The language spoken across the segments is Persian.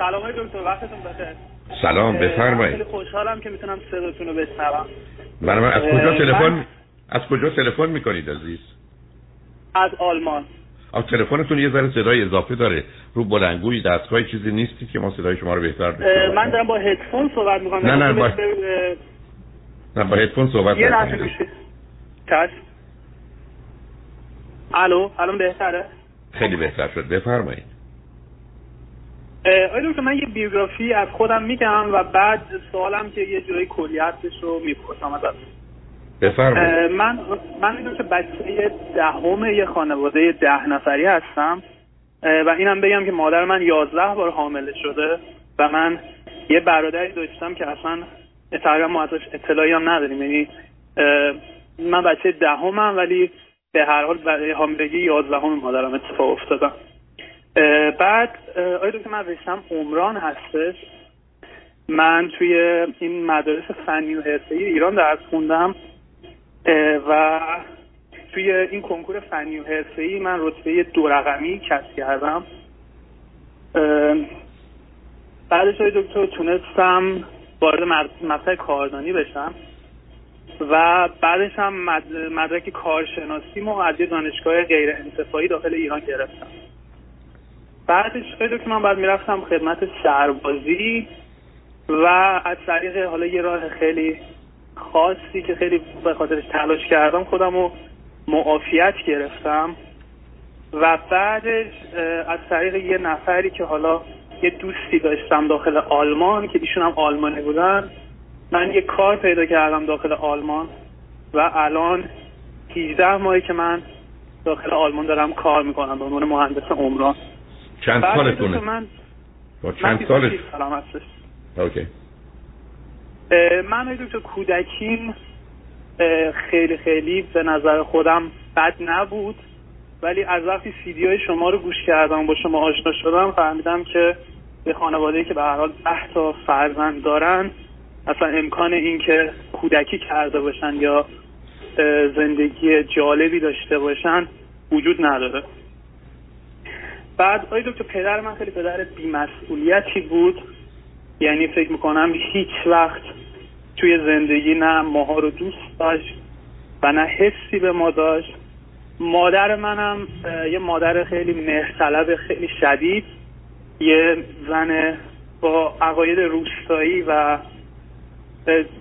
سلام های دکتر وقتتون بخیر. سلام بفرمایید. خیلی خوشحالم که می‌تونم صداتون رو بشنوم. برای من از کجا تلفن از کجا تلفن می‌کنید عزیز؟ از آلمان. آ تلفنتون یه ذره صدای اضافه داره. رو بلنگوی دستگاه چیزی نیستی که ما صدای شما رو بهتر بشنویم. من دارم با هدفون صحبت می‌کنم. نه نه با نه با هدفون صحبت یه لحظه چشم. الو الان بهتره؟ خیلی بهتر شد. بفرمایید. آیا دکتر من یه بیوگرافی از خودم میگم و بعد سوالم که یه جورایی کلیتش رو می‌پرسم ازت. بفرمایید. من من می‌دونم که بچه دهم یه خانواده ده نفری هستم. و اینم بگم که مادر من یازده بار حامله شده و من یه برادری داشتم که اصلا تقریبا ما ازش اطلاعی هم نداریم. یعنی من بچه دهمم ولی به هر حال برای حاملگی یازدهم مادرم اتفاق افتادم. بعد آیا که من رشتم عمران هستش. من توی این مدارس فنی و حرفه‌ای ایران درس خوندم و توی این کنکور فنی و حرفه‌ای من رتبه دو رقمی کسب کردم. بعدش های دکتر تونستم وارد مدرک کاردانی بشم و بعدش هم مدرک کارشناسی ما از یه دانشگاه غیر انتفاعی داخل ایران گرفتم. بعدش خیلی که من بعد می‌رفتم خدمت سربازی و از طریق حالا یه راه خیلی خاصی که خیلی به خاطرش تلاش کردم خودم رو معافیت گرفتم و بعدش از طریق یه نفری که حالا یه دوستی داشتم داخل آلمان که ایشون هم آلمانی بودن من یه کار پیدا کردم داخل آلمان و الان 18 ماهی که من داخل آلمان دارم کار می‌کنم به عنوان مهندس عمران. چند سالتونه؟ من با چند سالت؟ اوکی. من های دکتر کودکیم. خیلی خیلی به نظر خودم بد نبود. ولی از وقتی سیدی های شما رو گوش کردم با شما آشنا شدم فهمیدم که به خانواده که به هر حال ده تا فرزند دارن اصلا امکان این که کودکی کرده باشن یا زندگی جالبی داشته باشن وجود نداره. بعد آی دکتر پدر من خیلی پدر بیمسئولیتی بود. یعنی فکر می‌کنم هیچ وقت توی زندگی نه ماها رو دوست داشت و نه حسی به ما داشت. مادر منم یه مادر خیلی مهرطلب خیلی شدید. یه زن با عقاید روستایی و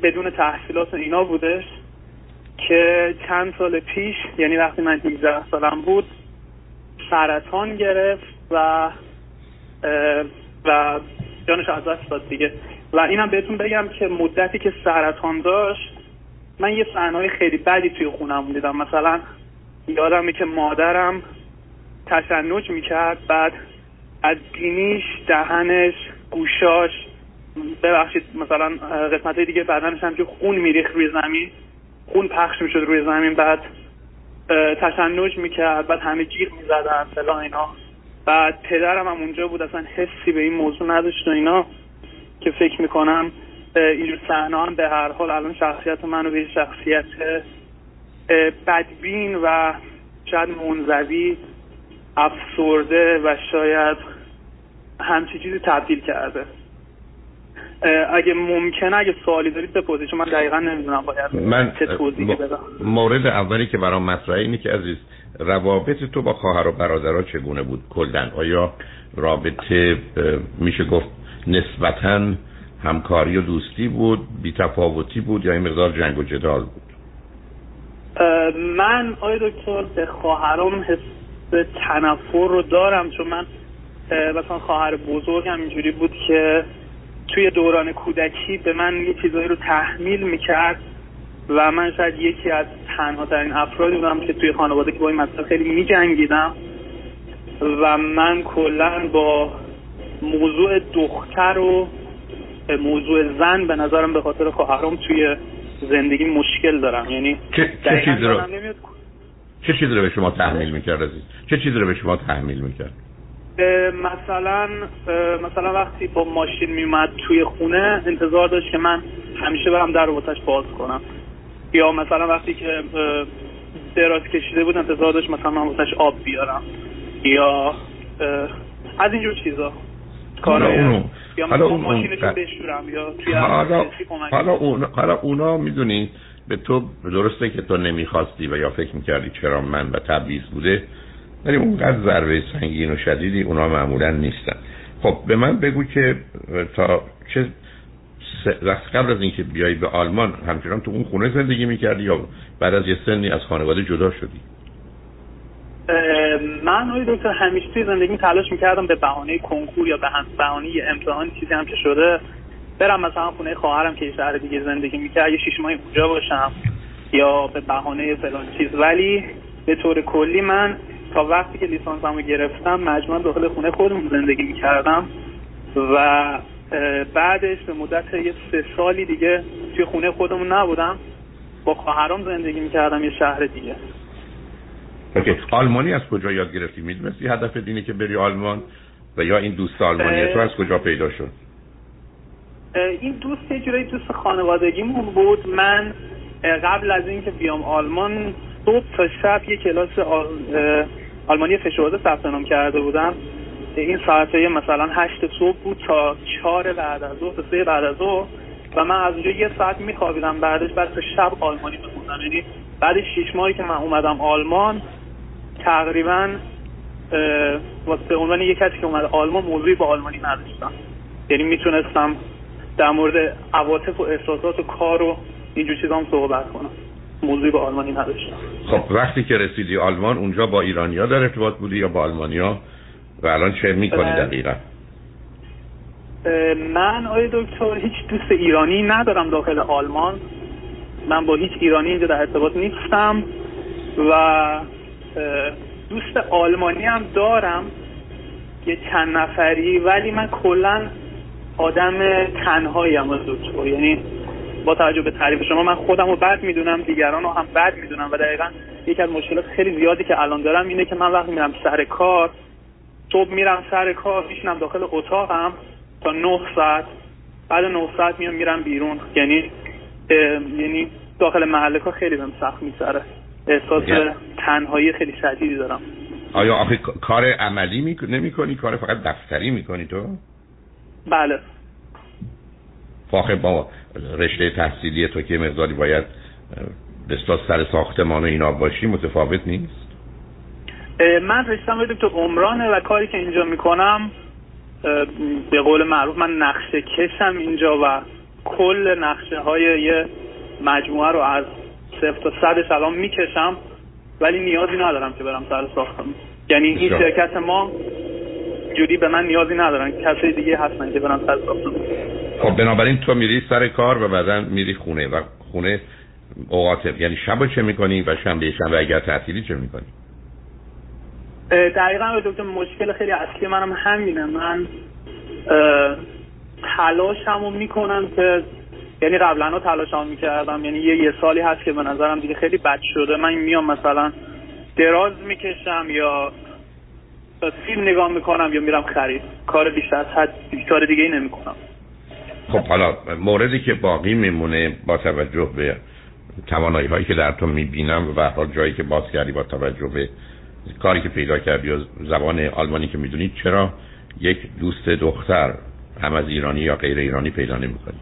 بدون تحصیلات اینا بودش که چند سال پیش یعنی وقتی من 18 سالم بود سرطان گرفت و و جانش از دست داد دیگه. و اینم بهتون بگم که مدتی که سرطان داشت من یه صحنه‌های خیلی بدی توی خونم دیدم. مثلا یادمه که مادرم تشنج می‌کرد بعد از بینیش دهنش گوشاش ببخشید مثلا قسمت دیگه بدنش هم که خون میریخت روی زمین خون پخش می‌شد روی زمین بعد تشنج می‌کرد بعد همه جیغ می‌زدن فلا اینا. بعد پدرم هم اونجا بود اصلا حسی به این موضوع نداشت و اینا که فکر می‌کنم اینجور صحنه هم به هر حال الان شخصیت منو به شخصیت بدبین و شاید منزوی افسرده و شاید همچی چیزی تبدیل کرده. اگه ممکنه اگه سوالی دارید بپرسید چون من دقیقا نمی‌دونم باید من چه توضیحی بدم. مورد اولی که برام مطرحه اینه که عزیز روابط تو با خواهر و برادرها چگونه بود؟ کلا. آیا رابطه میشه گفت نسبتا همکاری و دوستی بود بی تفاوتی بود یا این مقدار جنگ و جدال بود؟ من آیا دکتر به خواهرام حس تنفر رو دارم چون من مثلا خواهر بزرگم اینجوری بود که توی دوران کودکی به من یه چیزایی رو تحمیل می‌کرد و من شاید یکی از تنها ترین افرادی بودم که توی خانواده که با این مسئله خیلی میجنگیدم. و من کلا با موضوع دختر و موضوع زن به نظرم به خاطر خواهرام توی زندگی مشکل دارم. یعنی چه, چه چیزی رو چه چیزی رو به شما تحمیل می‌کرد چه چیزی رو به شما تحمیل می‌کرد؟ مثلا مثلا وقتی با ماشین میومد توی خونه انتظار داشت که من همیشه برم در رو باز کنم. یا مثلا وقتی که دراز کشیده بود انتظار داشت مثلا من واسش آب بیارم. یا از اینجور چیزا. کار اونو یا حالا اون اون بشورم یا توی حالا حالا اون حالا اونا می‌دونی به تو درسته که تو نمی‌خواستی و یا فکر می‌کردی چرا من و تبعیض بوده؟ ولی اونقدر ضربه سنگین و شدیدی اونا معمولا نیستن. خب به من بگو که تا چه وقت قبل از اینکه بیای به آلمان همچنان تو اون خونه زندگی می‌کردی یا بعد از یه سنی از خانواده جدا شدی؟ من آقای دکتر همیشه توی زندگی تلاش می‌کردم به بهانه کنکور یا به بهانه یه امتحان چیزی هم که شده برم مثلا خونه خواهرم که شهر دیگه زندگی می‌کرد یه شیش ماهی اونجا باشم یا به بهانه فلان چیز. ولی به طور کلی من تا وقتی که لیسانسمو گرفتم مجموعا داخل خونه خودم زندگی می‌کردم و بعدش به مدت یه سه سالی دیگه توی خونه خودمون نبودم با خواهرام زندگی می‌کردم یه شهر دیگه. اوکی. آلمانی از کجا یاد گرفتی؟ می‌دونستی هدف دینی که بری آلمان؟ و یا این دوست آلمانی تو از کجا پیدا شد؟ این دوست یه جورایی دوست خانوادگیمون بود. من قبل از اینکه بیام آلمان صبح تا شب یه کلاس آل... آلمانی فشرده ثبت نام کرده بودم. این ساعته مثلا هشت صبح بود تا چهار بعد از ظهر سه بعد از ظهر. و من از اونجا یه ساعت میخوابیدم بعدش بعد تا شب آلمانی بخوندم یعنی بعد شیش ماهی که من اومدم آلمان تقریبا واسه عنوان یه کسی که اومد آلمان موضوعی با آلمانی نداشتم. یعنی می‌تونستم در مورد عواطف و احساسات و کار و اینجور چیزا هم صحبت کنم. موضوعی با آلمانی نداشتم. خب وقتی که رسیدی آلمان اونجا با ایرانیا در ارتباط بودی یا با آلمانیا؟ و الان چه می‌کنی دقیقا؟ من آیا دکتر هیچ دوست ایرانی ندارم داخل آلمان. من با هیچ ایرانی اینجا در ارتباط نیستم و دوست آلمانی هم دارم یه چند نفری ولی من کلا آدم تنهایی هم دکتر. یعنی با توجه به تعریف شما من خودم رو بد می‌دونم دیگران رو هم بد می‌دونم و دقیقا یکی از مشکلات خیلی زیادی که الان دارم اینه که من وقتی میرم سر کار صبح میرم سر کار میشنم داخل اتاقم تا نه ساعت. بعد نه ساعت میام میرم بیرون. یعنی یعنی داخل محله کار خیلی بهم سخت میسره احساس تنهایی خیلی شدیدی دارم. آیا آخه کار عملی نمی کنی کار فقط دفتری می‌کنی تو؟ بله. فاخه با رشته تحصیلی تو که مقداری باید بستا سر ساختمان و اینا باشی متفاوت نیست؟ من رشتم دکتر عمرانه و کاری که اینجا می‌کنم به قول معروف من نقشه کشم اینجا و کل نقشه های یه مجموعه رو از صفر تا صدش الان می‌کشم ولی نیازی ندارم که برم سر ساختم یعنی این شرکت ما جوری به من نیازی ندارن. کسی دیگه هستن که برم سر ساختم خب بنابراین تو میری سر کار و بعدا میری خونه و خونه اوقات یعنی شب چه می‌کنی و شنبه شنبه اگر تعطیلی چه می‌کنی؟ دقیقا دکتر مشکل خیلی اصلی منم همینه. من تلاشمو می‌کنم که یعنی قبلا ها تلاشمو می‌کردم. یعنی یه یه سالی هست که به نظرم دیگه خیلی بد شده. من میام مثلا دراز می‌کشم یا فیلم نگاه می‌کنم یا میرم خرید. کار بیشتر از حد کار دیگه ای نمی‌کنم. خب حالا موردی که باقی میمونه با توجه به توانایی هایی که در تو می‌بینم و حال جایی که باز کردی با توجه به کاری که پیدا کردی یا زبان آلمانی که می‌دونی چرا یک دوست دختر هم از ایرانی یا غیر ایرانی پیدا نمی‌کنی؟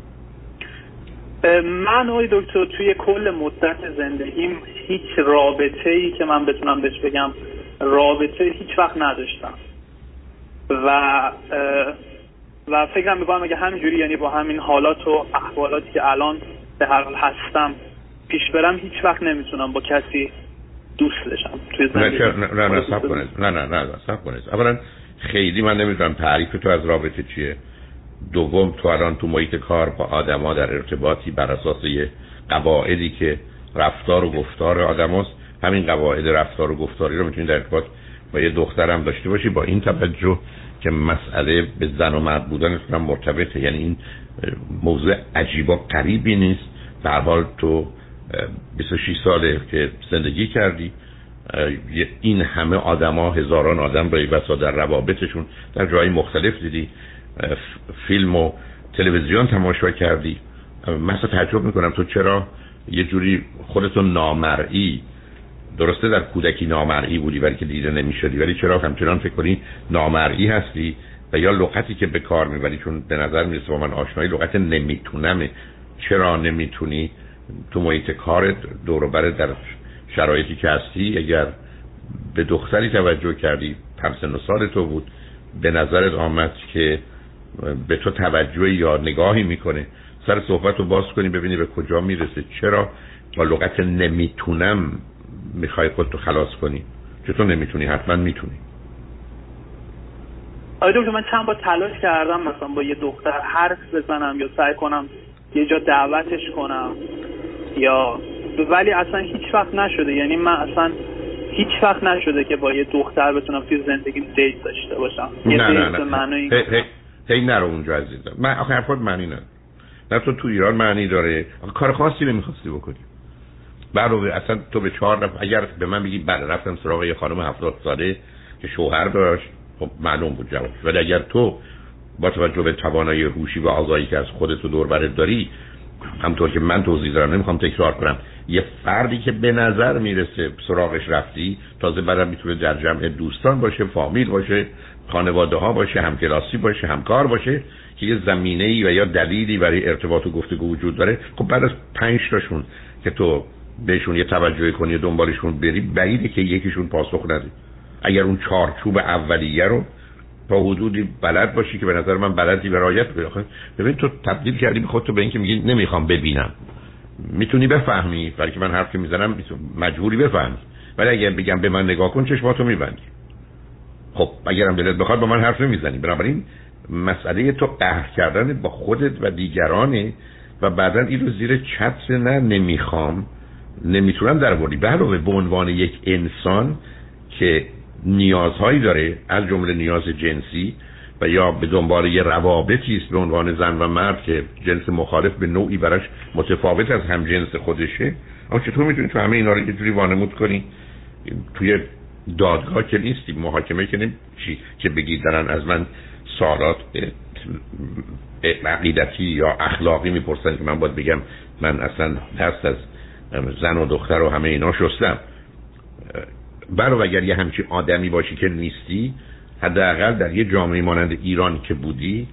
من آقای دکتر توی کل مدت زندگیم هیچ رابطه ای که من بتونم بهش بگم رابطه هیچ وقت نداشتم. و و فکرم می‌کنم اگه همینجوری یعنی با همین حالات و احوالاتی که الان به هر حال هستم پیش برم هیچ وقت نمی‌تونم با کسی دوست بشم توی زندگی. نه نه نه سب کنید. نه نه نه سب کنید. اولا خیلی من نمی‌دونم تعریف تو از رابطه چیه. دوم تو الان تو محیط کار با آدما در ارتباطی بر اساس یه قواعدی که رفتار و گفتار آدم هست. همین قواعد رفتار و گفتاری رو می‌تونید در ارتباط با یه دخترم داشته باشی با این توجه که مسئله به زن و مرد بودنتون هم مرتبطه. یعنی این موضوع عجیب و قریبی نیست. در حال تو 26 ساله که زندگی کردی این همه آدما هزاران آدم رو بسا در روابطشون در جای مختلف دیدی. فیلم و تلویزیون تماشا کردی. مثلا تعجب می‌کنم تو چرا یه جوری خودتو نامرئی درسته در کودکی نامرئی بودی ولی که دیده نمی‌شدی ولی چرا همچنان فکر کنی نامرئی هستی و یا لغتی که به کار می‌بری چون به نظر می‌رسه با من آشنایی لغت نمیتونمه. چرا نمی‌تونی؟ تو محیط کارت دور در شرایطی که هستی اگر به دختری توجه کردی همسن و سال تو بود به نظرت آمد که به تو توجه یا نگاهی می‌کنه. سر صحبت رو باز کنی ببینی به کجا می‌رسه. چرا؟ با لغت نمی‌تونم. می‌خوای خودتو خلاص کنی. چطور نمی‌تونی حتما می‌تونی. آیا دکتر من چند بار تلاش کردم مثلا با یه دختر حرف بزنم یا سعی کنم یه جا دعوتش کنم یا ولی اصلا هیچ وقت نشده. یعنی من اصلا هیچ وقت نشده که با یه دختر بتونم توی زندگیم دیت داشته باشم. نه نه نه. هی نرو اونجا عزیزم. من آخه حرفات معنی نه نه تو تو ایران معنی داره. کار خاصی نمی‌خواستی بکنی. برای اصلا تو به چهار نفر اگر به من بگی بله رفتم سراغ یه خانم هفتاد ساله که شوهر داشت. خب معلوم بود جواب. ولی اگر تو با توجه به توانایی هوشی و آگاهی که از خودت و دور داری همطور که من توضیح دارم نمی‌خوام تکرار کنم. یه فردی که به نظر می‌رسه سراغش رفتی تازه بعدم می‌تونه در جمع دوستان باشه فامیل باشه خانواده ها باشه همکلاسی باشه همکار باشه که یه زمینه ای و یا دلیلی برای ارتباط و گفتگو وجود داره. خب بعد از پنج تاشون که تو بهشون یه توجه کنی و دنبالشون بری بعیده که یکیشون پاسخ نده. اگر اون چارچوب اولیه رو تا حدودی بلد باشی که به نظر من بلدی به رایت ببین تو تبدیل کردی به خودتو به اینکه میگی نمی‌خوام ببینم. می‌تونی بفهمی؟ ولی که من حرف که می‌زنم مجبوری بفهمی. ولی اگر بگم به من نگاه کن چشماتو میبندی. خب اگرم دلت بخواد با من حرف نمی‌زنی. بنابراین مسئله تو قهر کردن با خودت و دیگرانه و بعدا این رو زیر چتر نه نمی‌خوام. نمی‌تونم در بردی به به عنوان یک انسان که نیازهایی داره از جمله نیاز جنسی و یا به دنبال یه روابطی است به عنوان زن و مرد که جنس مخالف به نوعی براش متفاوت از هم جنس خودشه. اما چطور می‌تونی تو همه اینا رو یه جوری وانمود کنی؟ توی دادگاه که نیستی محاکمه که چی که بگید دارن از من سالات عقیدتی یا اخلاقی می‌پرسن که من باید بگم من اصلا دست از زن و دختر و همه اینا شستم. برو اگر یه همچین آدمی باشی که نیستی حداقل در یه جامعه مانند ایران که بودی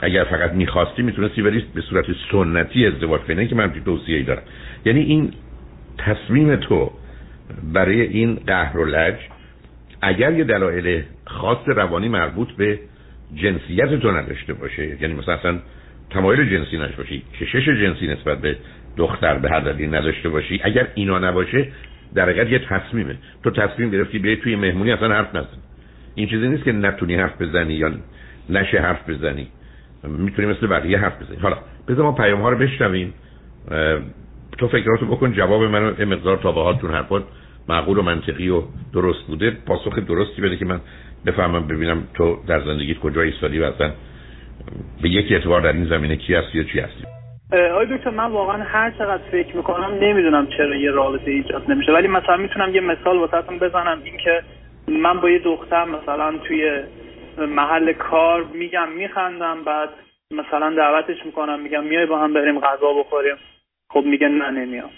اگر فقط می‌خواستی می‌تونستی بری به صورت سنتی ازدواج کنی که من توصیه دارم. یعنی این تصمیم تو برای این قهر و لج اگر یه دلایل خاص روانی مربوط به جنسیت تو نداشته باشه یعنی مثلا اصلا تمایل جنسی نداشته باشی کشش جنسی نسبت به دختر به هر دلیل نداشته باشی اگر اینا نباشه در حقیقت یه تصمیمه. تو تصمیم گرفتی به توی مهمونی اصلا حرف نزن این چیزی نیست که نتونی حرف بزنی یا نشه حرف بزنی. می‌تونی مثل بقیه حرف بزنی. حالا بذار ما پیام ها رو بشنویم. تو فکراتو بکن جواب منو یه مقدار تابعاتون حرفات معقول و منطقی و درست بوده. پاسخ درستی بده که من بفهمم ببینم تو در زندگی کجا ایستادی و اصلا به یک اعتبار در این زمینه کی هستی یا چی هستی. آقای دکتر من واقعا هر چقدر فکر می‌کنم نمی‌دونم چرا یه رابطه ایجاد نمیشه. ولی مثلا می‌تونم یه مثال واسهتون بزنم. اینکه من با یه دختر مثلا توی محل کار میگم میخندم بعد مثلا دعوتش می‌کنم میگم میای با هم بریم غذا بخوریم. خب میگه نه نمیام.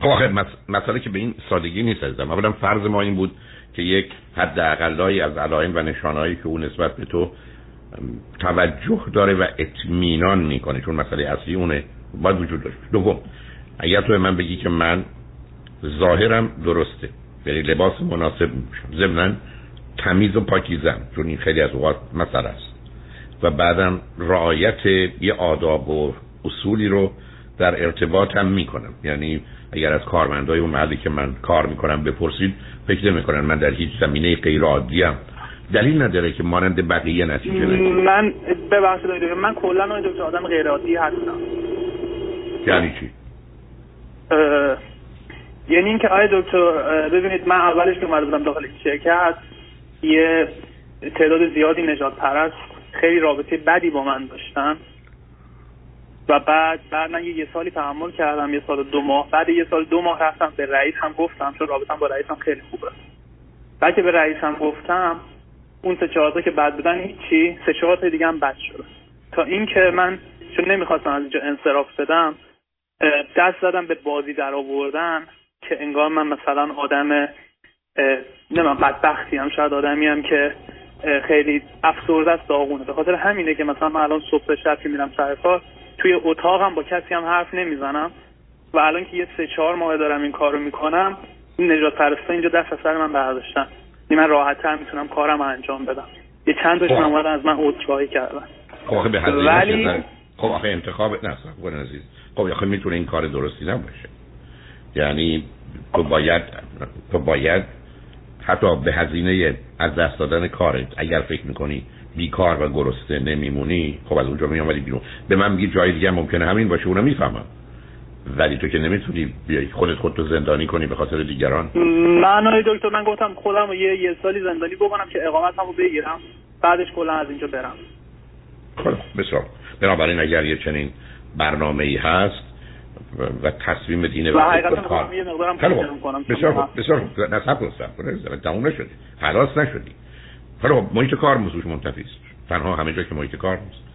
خب آخه مسئله که به این سادگی نیست ازم اولا فرض ما این بود که یک حد اقلایی از علائم و نشانهایی که اون نسبت به تو توجه داره و اطمینان می‌کنه چون مسئله اصلی اونه. باید وجود داشت. دوم اگر تو من بگی که من ظاهرم درسته یعنی لباس مناسب میشم ضمنا تمیز و پاکیزم چون این خیلی از اوقات مسئله است. و بعدم رعایت یه آداب و اصولی رو در ارتباط هم می‌کنم. یعنی اگر از کارمندای اون محلی که من کار می‌کنم بپرسید فکر نمی‌کنن من در هیچ زمینه غیر عادی هم دلیل نداره که مانند بقیه نتیجه نگیرم من ببخشید من کلا دکتر آدم غیر عادی هستم. یعنی چی؟ یعنی اینکه آیا دکتر ببینید من اولش که اومده بودم داخل شرکت یه تعداد زیادی نجات پرست خیلی رابطه بدی با من داشتن. و بعد بعد من یه, سالی تحمل کردم یه سال دو ماه. بعد یه سال دو ماه رفتم به رئیس هم گفتم چون رابطم با رئیسم خیلی خوبه. بعد که به رئیسم گفتم اون سه چهار که بد بودن هیچی سه چهار دیگه هم بد شد. تا اینکه من چون نمی‌خواستم از اینجا انصراف بدم دست زدم به بازی در آوردن که انگار من مثلا آدم نمیم بدبختی هم شاید آدمی هم که خیلی افسرده است داغونه. به خاطر همینه که مثلا من الان صبح شب که میرم سر کار توی اتاقم با کسی هم حرف نمی‌زنم و الان که یه سه چهار ماه دارم این کارو می‌کنم نجات پرستا اینجا دست از سر من برداشتن. من راحت تر می‌تونم کارم انجام بدم. یه چند تاشون خب. اومدن از من عذرخواهی کردن. خب به ولی- خب آخه انتخاب نه خب عزیز. خب آخه می‌تونه این کار درستی نباشه. یعنی تو باید تو باید حتی به هزینه از دست دادن کارت اگر فکر می‌کنی بیکار و گرسنه نمیمونی خب از اونجا میامدی بیرون. به من میگی جای دیگه ممکنه همین باشه اونو می‌فهمم. ولی تو که نمی‌تونی بیای خودت خودتو زندانی کنی به خاطر دیگران؟ من دکتر من گفتم خودم یه یه سالی زندانی بکنم که اقامتمو بگیرم بعدش کلا از اینجا برم. خب بسیار. بنابراین اگر یه چنین برنامه ای هست و- تصمیم دینه و حقیقتا یه مقدارم بسیار خوب بسیار خوب. نه صبر کن. تموم نشدی. خلاص نشدی. خوب. محیط کار موضوعش منتفی است. تنها همه جا که محیط کار نیست.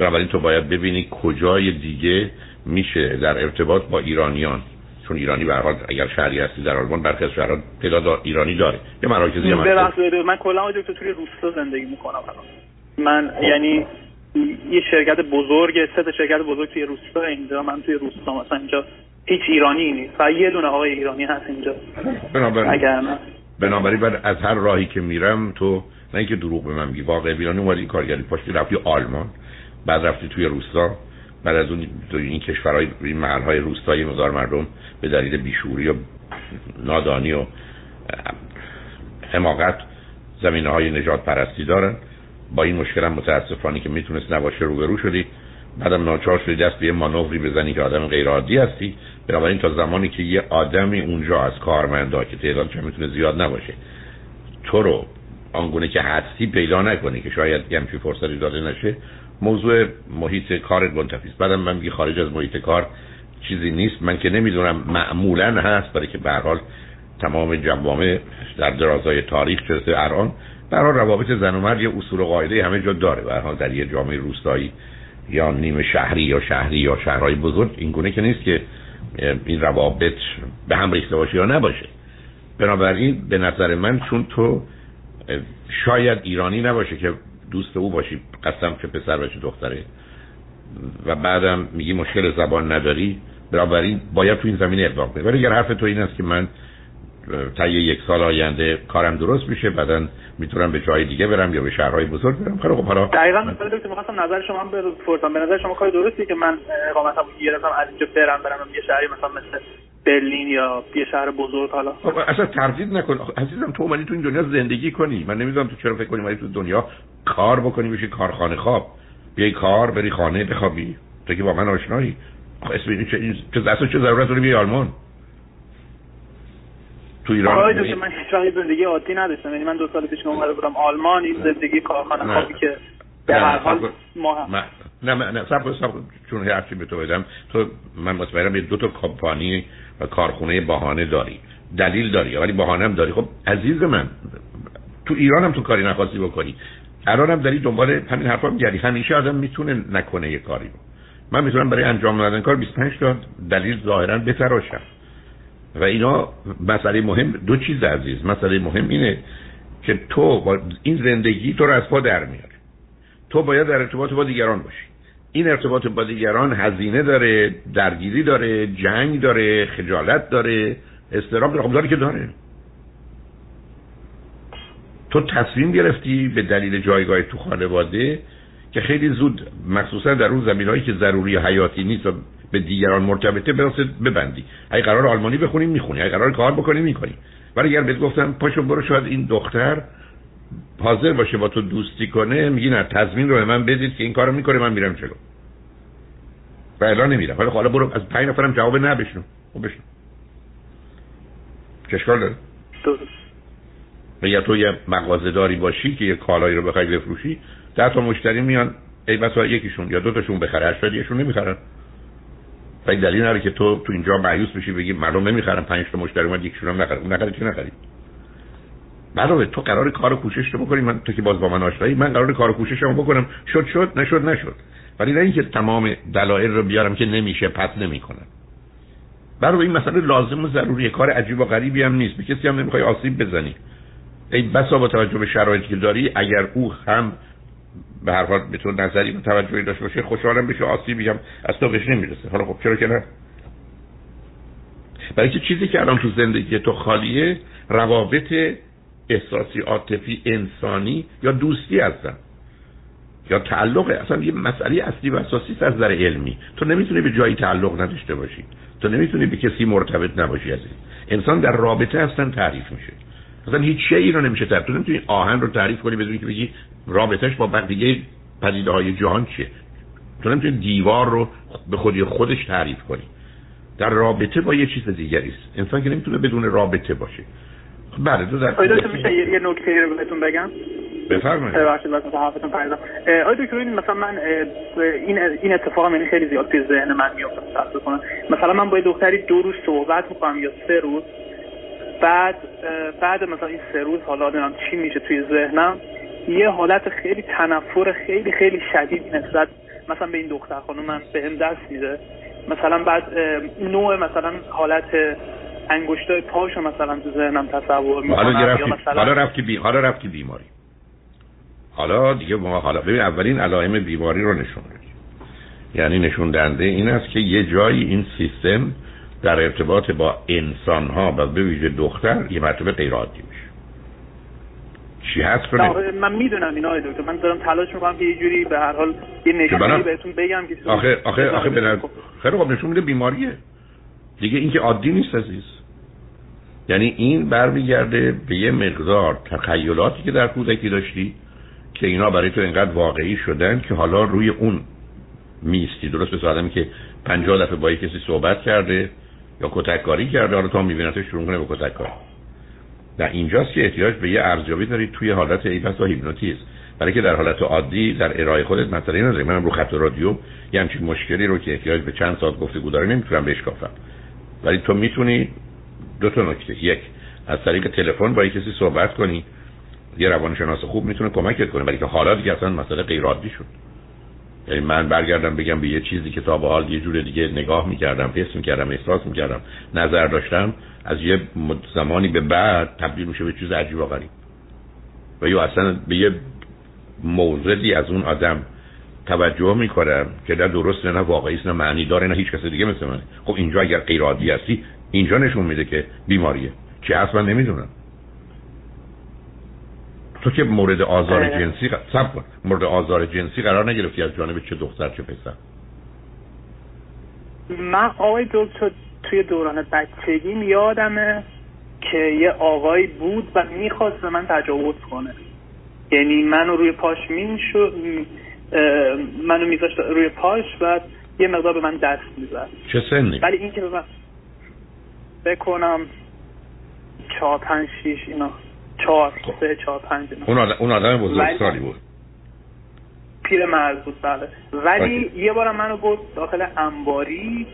بنابراین تو باید ببینی کجای دیگه میشه در ارتباط با ایرانیان. چون ایرانی به حال اگر شهری هستی در آلمان برخی از شهرها تعداد ایرانی داره. یه مراکزی هم من کلا دکتر توی روستا زندگی می‌کنم من یعنی یه شرکت بزرگ سه تا شرکت بزرگ توی روستا اینجا من توی روستا مثلا اینجا هیچ ایرانی نیست. فقط یه دونه آقای ایرانی هست اینجا. بنابراین اگر بنابراین بعد از هر راهی که میرم تو نه اینکه دروغ به من میگی واقعا بیرانی اومدی کارگری پاشتی رفتی آلمان. بعد رفتی توی روستا بعد از اون این کشورهای این محلهای روستایی مقدار مردم به دلیل بیشوری و نادانی و حماقت زمینه های نجات پرستی دارن. با این مشکل هم متاسفانه که می‌تونست نباشه روبرو شدی. بعدم ناچار شدی دست به یه مانوری بزنی که آدم غیر عادی هستی. بنابراین تا زمانی که یه آدمی اونجا از کارمندا که تعدادش می‌تونه زیاد نباشه تو رو آنگونه که هستی پیدا نکنی که شاید یه همچین فرصتی داده نشه موضوع محیط کارت منتفی بعدم من میگی خارج از محیط کار چیزی نیست. من که نمی‌دونم معمولا هست برای که به هر حال تمام جوامع در درازای تاریخ چه الان حال روابط زن و مرد یه اصول و قاعده همه جا داره. به هر حال در یه جامعه روستایی یا نیمه شهری یا شهری یا شهرهای بزرگ این گونه که نیست که این روابط به هم ریخته باشه یا نباشه. بنابراین به نظر من چون تو شاید ایرانی نباشه که دوست او باشی قسم که پسر باشه دختره. و بعدم میگی مشکل زبان نداری. بنابراین باید تو این زمینه اقدام کنی ولی اگر حرف تو این است که من تا یک سال آینده کارم درست میشه بعدا می‌تونم به جای دیگه برم یا به شهرهای بزرگ برم. خیلی خب حالا دقیقا مثلا دکتر می‌خواستم نظر شما هم بپرسم. به نظر شما کار درستی که من اقامتمو گرفتم از اینجا برم برم یه شهری مثلا مثل برلین یا یه شهر بزرگ حالا. اصلا تردید نکن. عزیزم تو اومدی تو این دنیا زندگی کنی. من نمی‌دونم تو چرا فکر کنی اومدی تو دنیا کار بکنی بشی کارخانه خواب. بیای کار بری خانه بخوابی. تو که با من آشنایی. اسم این چه چه اصلا چه ضرورت داری بیای آلمان؟ تو ایران آقای دکتر من هیچ زندگی عادی نداشتم. یعنی من دو سال پیش اومده بودم آلمان این زندگی کارخانه نه. خوابی که به نه، هر حال صبر- ما هم من نه نه صبر کن. چون هر چی به تو بدم تو من مطمئنم یه دو تا کمپانی و کارخونه بهانه داری. دلیل داری ولی بهانه هم داری. خب عزیز من تو ایران هم تو کاری نخواستی بکنی. الان هم داری دنبال همین حرفا میگردی. همیشه آدم می‌تونه نکنه یه کاری. رو من می‌تونم برای انجام دادن کار 25 تا دلیل ظاهرا بتراشم و اینا مسئله مهم. دو چیز عزیز مسئله مهم اینه که تو با این زندگی تو رو از پا در میاره. تو باید در ارتباط با دیگران باشی. این ارتباط با دیگران هزینه داره درگیری داره جنگ داره خجالت داره استرام داره. خب داره که داره. تو تصمیم گرفتی به دلیل جایگاه تو خانواده که خیلی زود مخصوصا در اون زمین هایی که ضروری حیاتی نیست و به دیگران مرتبطه برسه ببندی. اگه قرار آلمانی بخونی می‌خونی. اگه قرار کار بکنی می‌کنی. ولی اگر بهت گفتم پاشو برو شاید این دختر حاضر باشه با تو دوستی کنه میگی نه تضمین رو به من بدید که این کارو می‌کنه من میرم جلو. و اعلان نمیرم. ولی حالا برو از پنج نفرم جواب نه بشنو. خب بشنو. چه اشکال داره؟ یا تو یه مغازه داری باشی که یه کالایی رو بخوای بفروشی ده تا مشتری میان ای بسا یکیشون یا دو تاشون بخره هشتادیشون نمی‌خرن. و این دلیل نداره که تو تو اینجا مایوس بشی بگی مردم نمی‌خرن پنج تا مشتری اومد یکیشون هم نخره. اون نخره چی نخرید علاوه تو قرار کار و کوشش رو بکنی من تو که باز با من آشنایی من قرار کار و کوششمو بکنم. شد شد نشد نشد. ولی نه اینکه تمام دلایل رو بیارم که نمیشه پس نمی‌کنم. برای این مسئله لازم و ضروری کار عجیب و غریبی هم نیست. به کسی هم نمی‌خوای آسیب بزنی. ای بسا با توجه به شرایطی که داری اگر او هم به هر حال به تو نظری به توجهی داشته باشه خوشحالم بشه آسیبی هم از تو بهش نمی‌رسه. حالا خب چرا که نه؟ برای چیزی که الان تو زندگی تو خالیه روابط احساسی عاطفی انسانی یا دوستی هستن؟ یا تعلق اصلا یه مسئله اصلی و اساسی از نظر علمی. تو نمی‌تونی به جایی تعلق نداشته باشی. تو نمی‌تونی به کسی مرتبط نباشی از این انسان در رابطه هستن تعریف میشه. اصلا هیچ شیئی رو نمیشه تعریف. تو نمی‌تونی آهن رو تعریف کنی بدونی که بگی رابطش با بقیه پدیده های جهان چیه. تو نمی‌تونی دیوار رو به خودی خودش تعریف کنی. در رابطه با یه چیز دیگری است. انسان که نمی‌تونه بدون رابطه باشه. بله تو در میشه یه نکته رو بهتون بگم؟ بفرمایید. ببخشید واسه حرفتون پریدم آقای دکتر مثلا من این این اتفاق من خیلی زیاد توی ذهن من میفته کنم مثلا من با دختری دو روز صحبت می‌کنم یا سه روز بعد بعد مثلا این سه روز حالا نمی‌دونم چی میشه توی ذهنم یه حالت خیلی تنفر خیلی خیلی شدید نسبت مثلا به این دختر خانم من به هم دست میده. مثلا بعد نوع مثلا حالت انگشتای پاشو مثلا تو ذهنم تصور می‌کنم حالا رفتی حالا رفتی بی... حالا رفتی بیماری. حالا دیگه ما حالا ببین اولین علائم بیماری رو نشون میده یعنی نشون دهنده این است که یه جایی این سیستم در ارتباط با انسان ها و به ویژه دختر یه مرتبه غیر عادی میشه. چی هست رو من می‌دونم اینا دکتر. من دارم تلاش می‌کنم که یه جوری به هر حال یه نشونی بهتون بگم که آخه آخه آخه به خیلی خب نشون میده بیماریه. دیگه این که عادی نیست عزیز. یعنی این برمیگرده به یه مقدار تخیلاتی که در کودکی داشتی که اینا برای تو اینقدر واقعی شدن که حالا روی اون میستی درست مثل آدمی که پنجاه دفعه با کسی صحبت کرده یا کتک کاری کرده حالا تا میبینتش شروع کنه به کتک کاری در اینجاست که احتیاج به یه ارزیابی دارید توی حالت ای و هیپنوتیزم. برای که در حالت عادی در ارائه خودت مسئله نداری منم رو خط رادیو یه همچین مشکلی رو که احتیاج به چند ساعت گفتگو داره نمی‌تونم بشکافم ولی تو می‌تونی دو تا نکته. یک از طریق تلفن با کسی صحبت کنی. یه روانشناس خوب می‌تونه کمکت کنه ولی که حالا دیگه اصلا مسئله غیر عادی شد. یعنی من برگردم بگم به یه چیزی که تا به حال یه جور دیگه نگاه می‌کردم حس می‌کردم احساس می‌کردم نظر داشتم از یه زمانی به بعد تبدیل میشه به چیز عجیب و غریب. و یا اصلا به یه موضوعی از اون آدم توجه می‌کنم که نه درست نه واقعی نه معنی داره نه هیچ کس دیگه مثل من خب اینجا اگر غیر عادی هستی اینجا نشون میده که بیماریه. چه اصلا نمی‌دونم. تو که مورد آزار جنسی سب کن. مورد آزار جنسی قرار نگرفتی از جانب چه دختر چه پسر. من آقای دکتر توی دوران بچگیم یادمه که یه آقایی بود و می‌خواست به من تجاوز کنه. یعنی منو روی پاش شد منو میذاشت روی پاش و یه مقدار به من دست می‌زد. چه سنی؟ ولی این که به من بکنم چهار پنج شیش اینا. چهار خب. سه چهار پنج اون آدم, اون آدم بزرگسالی بود. پیر مرز بود بله. ولی یه بارم منو برد داخل انباری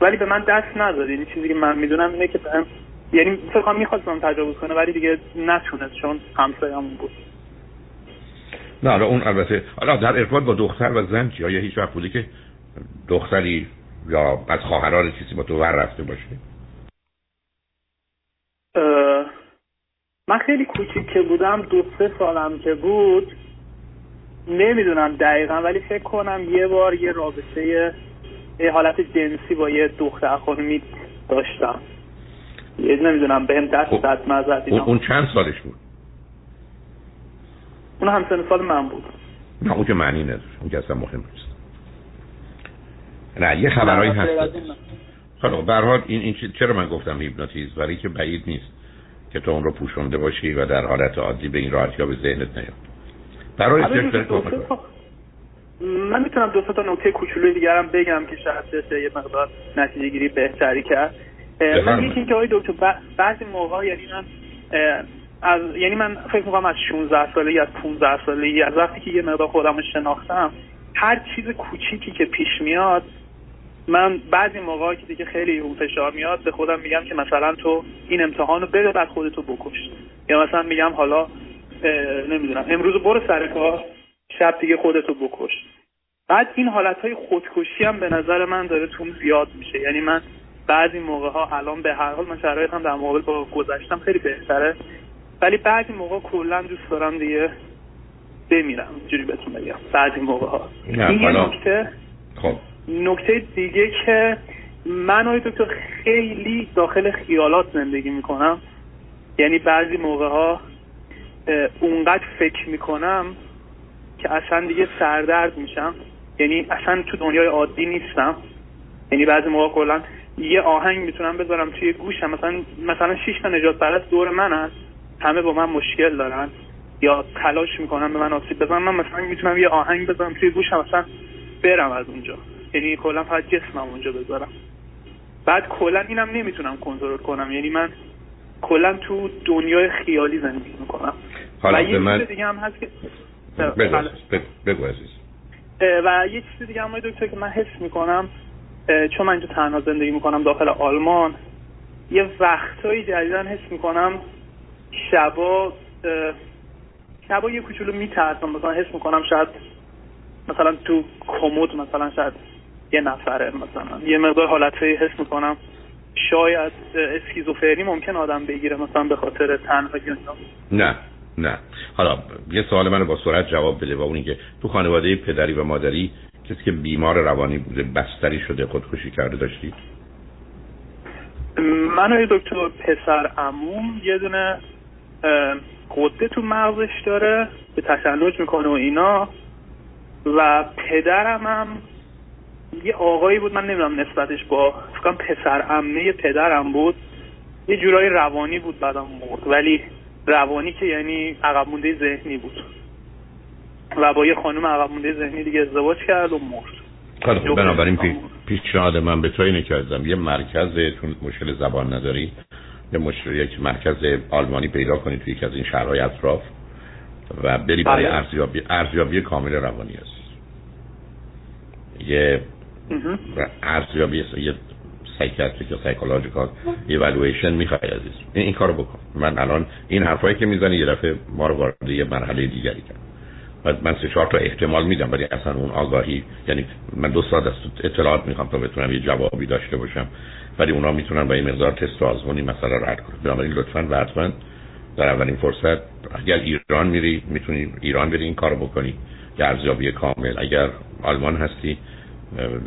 ولی به من دست نداد یعنی چیزی که من می‌دونم اینه که بهم یعنی فکر کنم می‌خواست من تجاوز کنه ولی دیگه نتونست چون همسایه‌مون بود. نه حالا اون البته حالا در ارتباط با دختر و زن چی؟ هیچ وقت بودی که دختری یا از خواهران چیزی با تو ور رفته باشه؟ من خیلی کوچیک که بودم دو سه سالم که بود نمی‌دونم دقیقا ولی فکر کنم یه بار یه رابطه یه حالت جنسی با یه دختر خانمی داشتم. یه نمی‌دونم به هم دست خب. دست مزد اون چند سالش بود؟ اون هم سن سال من بود. نه اون که معنی نداره اون که اصلا مهم نیست. نه یه خبرهایی هست. خب برحال این, این چرا من گفتم هیپنوتیزم؟ برای که بعید نیست که تو اون رو پوشونده باشی و در حالت عادی به این راحتی به ذهنت نیاد. برای من می‌تونم دو تا نکته کوچولوی دیگرم بگم که شاید بشه یه مقدار نتیجه گیری بهتری کرد. من یکی که آقای دکتر بعضی موقع یعنی من از یعنی من فکر می‌کنم از 16 سالگی از 15 سالگی از وقتی که یه مقدار خودم رو شناختم هر چیز کوچیکی که پیش میاد من بعضی موقعی که دیگه خیلی اون فشار میاد به خودم میگم که مثلا تو این امتحان رو بده بعد خودتو بکش. یا مثلا میگم حالا نمی‌دونم امروز برو سر کار شب دیگه خودتو بکش. بعد این حالت های خودکشی هم به نظر من داره تون زیاد میشه. یعنی من بعضی موقع ها الان به هر حال من شرایط هم در مقابل با گذشتم خیلی بهتره. ولی بعضی موقع کلا دوست دارم دیگه بمیرم. جوری بهتون بگم. بعضی موقع ها این نکته. خب. نکته دیگه که من های دکتر خیلی داخل خیالات زندگی می‌کنم. یعنی بعضی موقع ها اونقدر فکر می‌کنم که اصلا دیگه سردرد میشم. یعنی اصلا تو دنیای عادی نیستم. یعنی بعضی موقع کلا یه آهنگ می‌تونم بذارم توی گوشم. مثلا مثلا شش تا نجات پرست دور من هست همه با من مشکل دارن. یا تلاش می‌کنم به من آسیب بزنن. من مثلا می‌تونم یه آهنگ بذارم توی گوشم. مثلا برم از اونجا. یعنی کلا فقط جسمم اونجا بذارم. بعد کلا اینم نمی‌تونم کنترل کنم. یعنی من کلا تو دنیای خیالی زندگی می‌کنم. حالا و یه من... دیگه هم هست که بگو عزیز. و یه چیز دیگه هم دکتر که من حس می‌کنم چون من اینجا تنها زندگی می‌کنم داخل آلمان یه وقتایی جدیدن حس می‌کنم شبا شبا یه کوچولو میترسم. مثلا حس می‌کنم شاید مثلا تو کمود مثلا شاید یه نفره مثلا. یه مقدار حالتهایی حس می‌کنم. شاید اسکیزوفرنی ممکن آدم بگیره مثلا به خاطر تنهایی نه نه. حالا یه سوال منو با سرعت جواب بده و اونی که تو خانواده پدری و مادری کسی که بیمار روانی بوده بستری شده خودکشی کرده داشتید من دکتر پسر عموم یه دونه قده تو مغزش داره به تشنج می‌کنه و اینا. و پدرم هم یه آقایی بود من نمی‌دونم نسبتش با فکرم پسر امه پدرم بود. یه جورایی روانی بود بعدم مرد ولی روانی که یعنی عقب مونده ذهنی بود. و با یه خانم عقب مونده ذهنی دیگه ازدواج کرد و مرد. خب بنابراین پی... پیشنهاد من به تو اینه کردم یه مرکز چون مشکل زبان نداری یه مشکل یک مرکز آلمانی پیدا کنی توی یکی از این شهرهای اطراف و بری برای بله. ارزیابی ارزیابی کامل روانی هست یه ارزیابی یه psychiatric یا psychological evaluation می‌خوای عزیز. این, این کارو بکن. من الان این حرفایی که می‌زنی یه دفعه ما رو وارد یه مرحله دیگری کرد. من سه چهار تا احتمال میدم ولی اصلا اون آگاهی یعنی من دو ساعت از اطلاعات می‌خوام تا بتونم یه جوابی داشته باشم. ولی اونا می‌تونن با این مقدار تست و آزمونی مثلا رد کنن. بنابراین لطفا و حتما در اولین فرصت اگر ایران میری می‌تونی ایران بری این کارو بکنی. که ارزیابی کامل. اگر آلمان هستی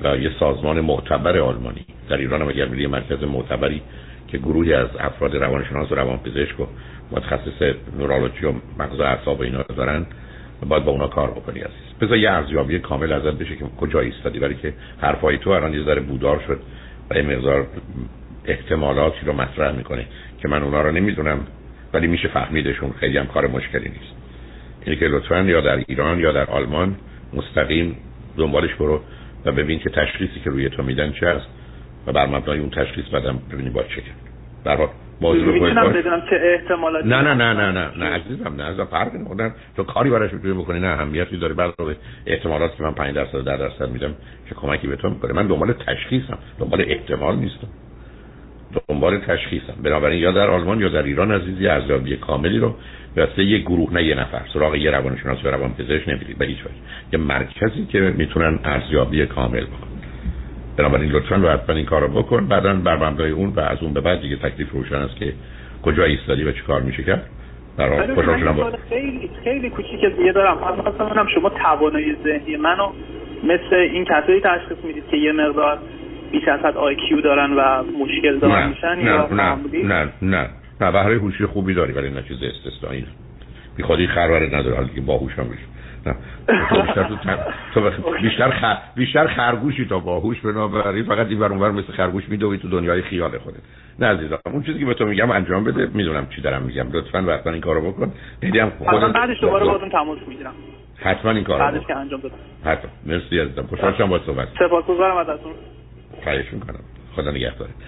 و یه سازمان معتبر آلمانی. در ایران هم اگر میری مرکز معتبری که گروهی از افراد روانشناس و روانپزشک و متخصص نورولوژی و مغز و اعصاب اینا دارن باید با اونا کار بکنی عزیز. بذار یه ارزیابی کامل ازت بشه که کجا ایستادی برای که حرفای تو الان یه ذره بودار شد و یه مقدار احتمالاتی رو مطرح می‌کنه که من اونا رو نمی‌دونم ولی میشه فهمیدشون. خیلی هم کار مشکلی نیست. اینه که لطفا یا در ایران یا در آلمان مستقیم دنبالش برو. و ببین که تشخیصی که روی تو میدن چه است و بر مبنای اون تشخیص بعدم ببینی با چه کرد در واقع موضوع می‌تونم بدونم چه نه نه نه نه نه نه عزیزم نه از فرق نمی‌کنه. تو کاری براش می‌تونی بکنی نه اهمیتی داره بعد احتمالات که من 5 درصد 10 درصد میدم چه کمکی به تو می‌کنه. من دنبال تشخیصم دنبال احتمال نیستم. دنبال تشخیصم. بنابراین یا در آلمان یا در ایران عزیزی ارزیابی کاملی رو واسه یه گروه نه یه نفر. سراغ یه روانشناس و روانپزشک نمیرید به هیچ وجه یه مرکزی که می‌تونن ارزیابی کامل بکنن. بنابراین لطفا رو حتما این کارو بکن. بعدا بر مبنای اون و از اون به بعد دیگه تکلیف روشن است که کجا ایستادی و چی کار میشه کرد. برای خوشحال شدم خیلی خیلی کوچیک دیگه دارم. من شما توانایی ذهنی منو مثل این کسایی تشخیص می‌دید که یه مقدار بیش از حد آی کیو دارن و مشکل دارن میشن نه یا نه نه نه. نه بهره هوشی خوبی داری ولی نه چیز استثنایی. نه بی خودی خرور نداره حالا که باهوش هم بشه نه. تو بیشتر تو, تو بیشتر خ... بیشتر خرگوشی تا باهوش بنابراین فقط این اونور مثل خرگوش میدوی تو دنیای خیال خودت. نه عزیزم اون چیزی که به تو میگم انجام بده. می‌دونم چی دارم میگم. لطفا حتما این کارو بکن. هم خودم بعدش دوباره باهاتون تماس می‌گیرم. حتما این کارو بعدش که انجام بدم حتما. مرسی عزیزم. خوشحال شدم با صحبت. سپاسگزارم ازتون. خواهش می‌کنم. خدا نگهدار.